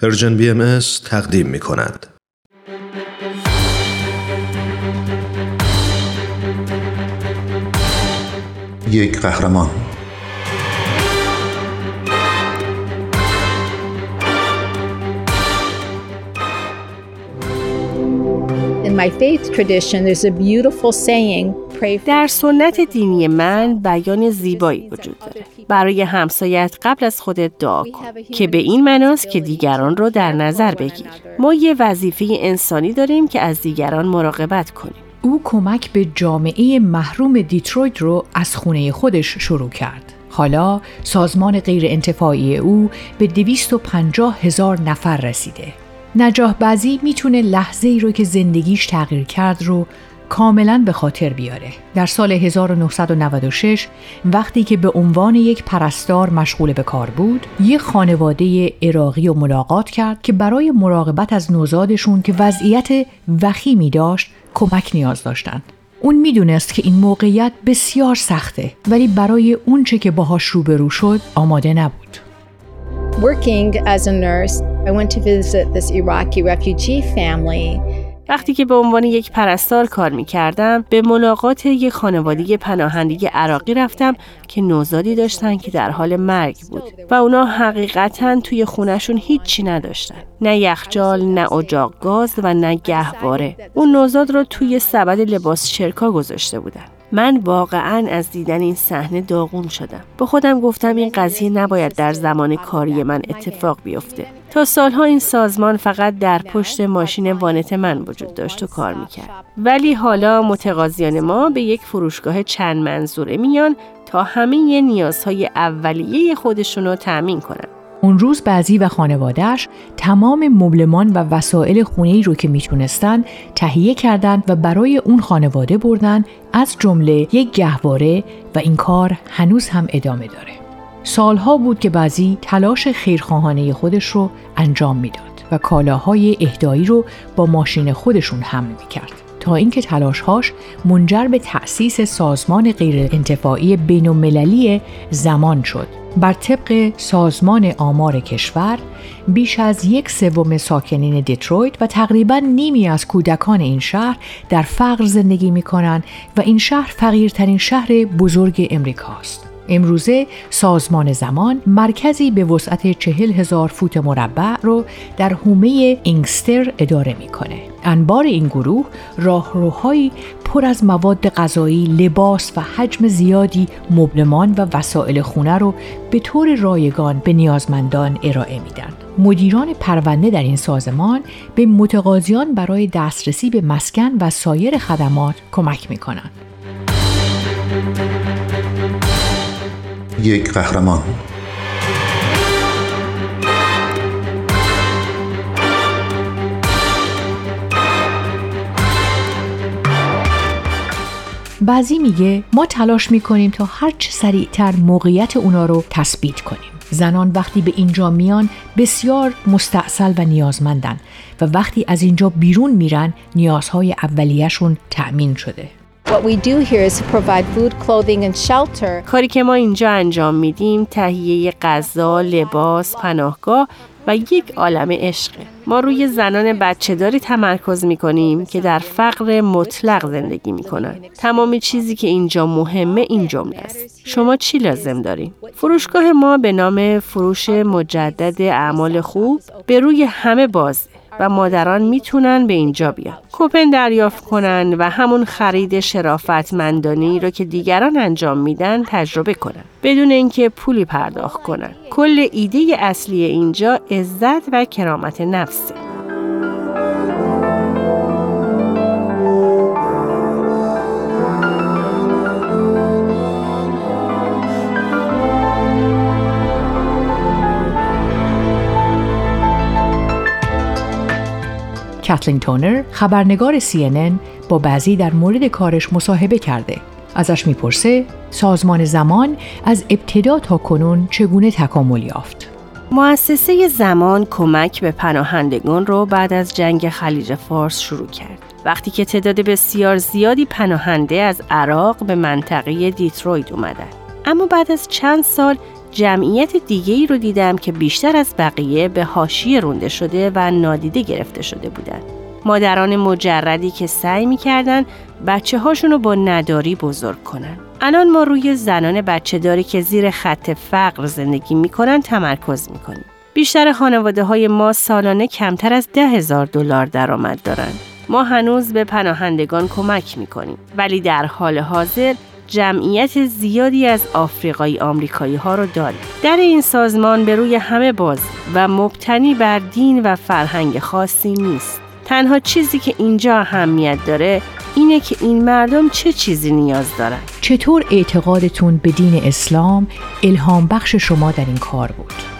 پرژن بی ام تقدیم می کند. یک قهرمان In my faith tradition, there's a beautiful saying در سنت دینی من بیان زیبایی وجود داره برای همسایت قبل از خودت دعا کن که به این مناست که دیگران رو در نظر بگیر. ما یه وظیفه انسانی داریم که از دیگران مراقبت کنیم. او کمک به جامعه محروم دیترویت رو از خونه خودش شروع کرد. حالا سازمان غیر انتفاعی او به 250 هزار نفر رسیده. نجاح بعضی می‌تونه لحظه ای رو که زندگیش تغییر کرد رو کاملا به خاطر بیاره. در سال 1996 وقتی که به عنوان یک پرستار مشغول به کار بود، یک خانواده عراقی و ملاقات کرد که برای مراقبت از نوزادشون که وضعیت وخیمی داشت کمک نیاز داشتند. اون می‌دونست که این موقعیت بسیار سخته ولی برای اونچه که باهاش روبرو شد آماده نبود. Working as a nurse, I went to visit this Iraqi refugee family وقتی که به عنوان یک پرستار کار می کردم به ملاقات یک خانواده پناهنده عراقی رفتم که نوزادی داشتن که در حال مرگ بود و اونا حقیقتا توی خونشون هیچی نداشتن. نه یخچال نه اجاق گاز و نه گهواره. اون نوزاد رو توی سبد لباس چرکا گذاشته بودن. من واقعا از دیدن این صحنه داغون شدم. با خودم گفتم این قضیه نباید در زمان کاری من اتفاق بیفته. تا سالها این سازمان فقط در پشت ماشین وانت من وجود داشت و کار می‌کرد. ولی حالا متقاضیان ما به یک فروشگاه چند منظوره میان تا همه نیازهای اولیه خودشون رو تأمین کنن. اون روز بعضی و خانوادهش تمام مبلمان و وسایل خونه ای رو که می‌تونستن تهیه کردند و برای اون خانواده بردن از جمله یک گهواره و این کار هنوز هم ادامه داره. سالها بود که بعضی تلاش خیرخواهانه خودش رو انجام می‌داد و کالاهای اهدایی رو با ماشین خودشون حمل می‌کرد. تا اینکه تلاشهاش منجر به تأسیس سازمان غیر انتفاعی بین زمان شد. بر طبق سازمان آمار کشور بیش از یک سوم ساکنین دیترویت و تقریبا نیمی از کودکان این شهر در فقر زندگی می کنند و این شهر فقیرترین شهر بزرگ امریکاست. امروزه سازمان زمان مرکزی به وسعت چهل هزار فوت مربع رو در حومه اینگستر اداره می‌کنه. انبار این گروه راهروهایی پر از مواد غذایی، لباس و حجم زیادی مبلمان و وسایل خونه رو به طور رایگان به نیازمندان ارائه میدن. مدیران پرونده در این سازمان به متقاضیان برای دسترسی به مسکن و سایر خدمات کمک می‌کنند. یک قهرمان. بعضی میگه ما تلاش می‌کنیم تا هر چه سریعتر موقعیت اونا رو تثبیت کنیم. زنان وقتی به اینجا میان بسیار مستاصل و نیازمندن و وقتی از اینجا بیرون میرن نیازهای اولیهشون تأمین شده. What we do here is provide food, clothing and shelter. کاری که ما اینجا انجام میدیم تهیه غذا، لباس، پناهگاه و یک عالم عشق. ما روی زنان بچه داری تمرکز می کنیم که در فقر مطلق زندگی می کنن. تمام چیزی که اینجا مهمه این جمله است. شما چی لازم دارین؟ فروشگاه ما به نام فروش مجدد اعمال خوب به روی همه بازه. و مادران می‌تونن به اینجا بیان. کوپن دریافت کنن و همون خرید شرافتمندانی رو که دیگران انجام میدن تجربه کنن. بدون اینکه پولی پرداخت کنن. کل ایده اصلی اینجا عزت و کرامت نفسه. کتلین تونر خبرنگار CNN با بعضی در مورد کارش مصاحبه کرده. ازش می‌پرسه سازمان زمان از ابتدا تا کنون چگونه تکامل یافت. مؤسسه زمان کمک به پناهندگان رو بعد از جنگ خلیج فارس شروع کرد. وقتی که تعداد بسیار زیادی پناهنده از عراق به منطقه دیترویت اومدن. اما بعد از چند سال جمعیت دیگه ای رو دیدم که بیشتر از بقیه به حاشیه رونده شده و نادیده گرفته شده بودند. مادران مجردی که سعی می‌کردن بچه هاشونو با نداری بزرگ کنن. الان ما روی زنان بچه داری که زیر خط فقر زندگی می‌کنن تمرکز می‌کنیم. بیشتر خانواده های ما سالانه کمتر از ده هزار دلار درآمد دارند. ما هنوز به پناهندگان کمک می‌کنیم ولی در حال حاضر جمعیت زیادی از آفریقایی آمریکایی ها رو داریم. در این سازمان به روی همه باز و مبتنی بر دین و فرهنگ خاصی نیست. تنها چیزی که اینجا اهمیت داره اینه که این مردم چه چیزی نیاز دارن چطور اعتقادتون به دین اسلام الهام بخش شما در این کار بود؟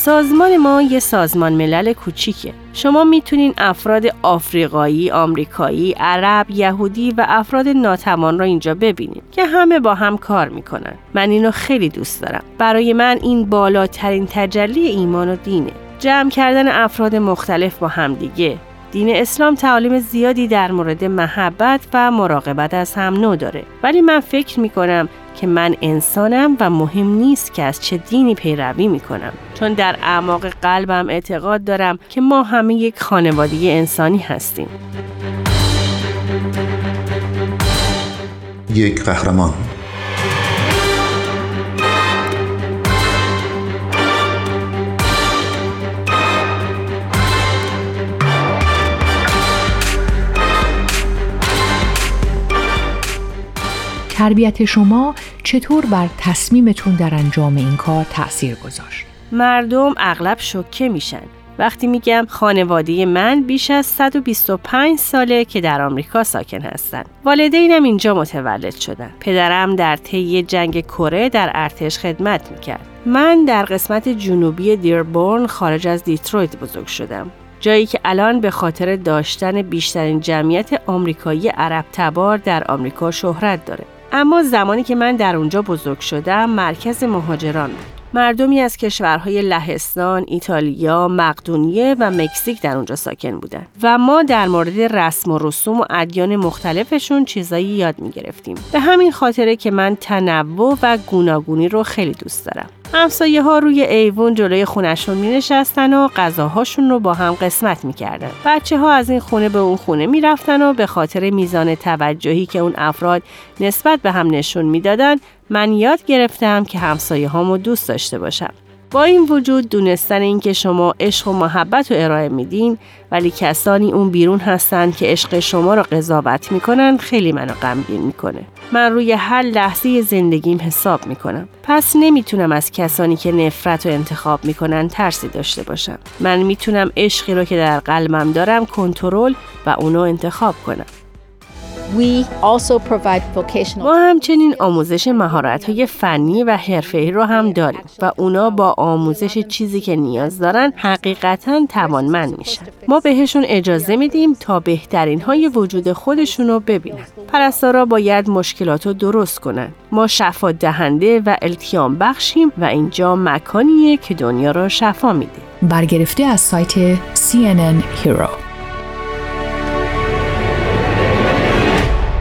سازمان ما یه سازمان ملل کوچیکه. شما می‌تونین افراد آفریقایی، آمریکایی، عرب، یهودی و افراد ناتوان را اینجا ببینید که همه با هم کار می‌کنن. من اینو خیلی دوست دارم. برای من این بالاترین تجلی ایمان و دینه. جمع کردن افراد مختلف با همدیگه دین اسلام تعالیم زیادی در مورد محبت و مراقبت از هم نو داره ولی من فکر می کنم که من انسانم و مهم نیست که از چه دینی پیروی می کنم چون در اعماق قلبم اعتقاد دارم که ما همه یک خانواده انسانی هستیم. یک قهرمان. تربیت شما چطور بر تصمیمتون در انجام این کار تأثیر گذاشت؟ مردم اغلب شوکه میشن وقتی میگم خانواده من بیش از 125 ساله که در آمریکا ساکن هستند. والدینم اینجا متولد شدن. پدرم در طی جنگ کره در ارتش خدمت می‌کرد. من در قسمت جنوبی دیربورن خارج از دیترویت بزرگ شدم. جایی که الان به خاطر داشتن بیشترین جمعیت آمریکایی عرب تبار در آمریکا شهرت داره. اما زمانی که من در اونجا بزرگ شدم مرکز مهاجران بود. مردمی از کشورهای لهستان، ایتالیا، مقدونیه و مکزیک در اونجا ساکن بودن و ما در مورد رسم و رسوم و ادیان مختلفشون چیزایی یاد می گرفتیم. به همین خاطره که من تنوع و گوناگونی رو خیلی دوست دارم. همسایه ها روی ایوون جلوی خونشون می نشستن و غذاهاشون رو با هم قسمت می کردن. بچه ها از این خونه به اون خونه می رفتن و به خاطر میزان توجهی که اون افراد نسبت به هم نشون می‌دادن من یاد گرفتم که همسایه هامو دوست داشته باشم. با این وجود دونستن اینکه شما عشق و محبت رو ارائه میدین ولی کسانی اون بیرون هستن که عشق شما رو قضاوت می‌کنن خیلی منو غمگین می‌کنه من روی هر لحظه زندگیم حساب می‌کنم. پس نمی‌تونم از کسانی که نفرت رو انتخاب می‌کنن ترسی داشته باشم. من می‌تونم عشقی رو که در قلبم دارم کنترل و اونو انتخاب کنم. ما همچنین آموزش های فنی و حرفه‌ای رو هم داریم و اونا با آموزش چیزی که نیاز دارن حقیقتا توانمند میشن. ما بهشون اجازه میدیم تا بهترین های وجود خودشون رو ببینن. پرستارا باید مشکلات رو درست کنن. ما شفا دهنده و التیام بخشیم و اینجا مکانیه که دنیا رو شفا میده. برگرفته از سایت CNN Heroes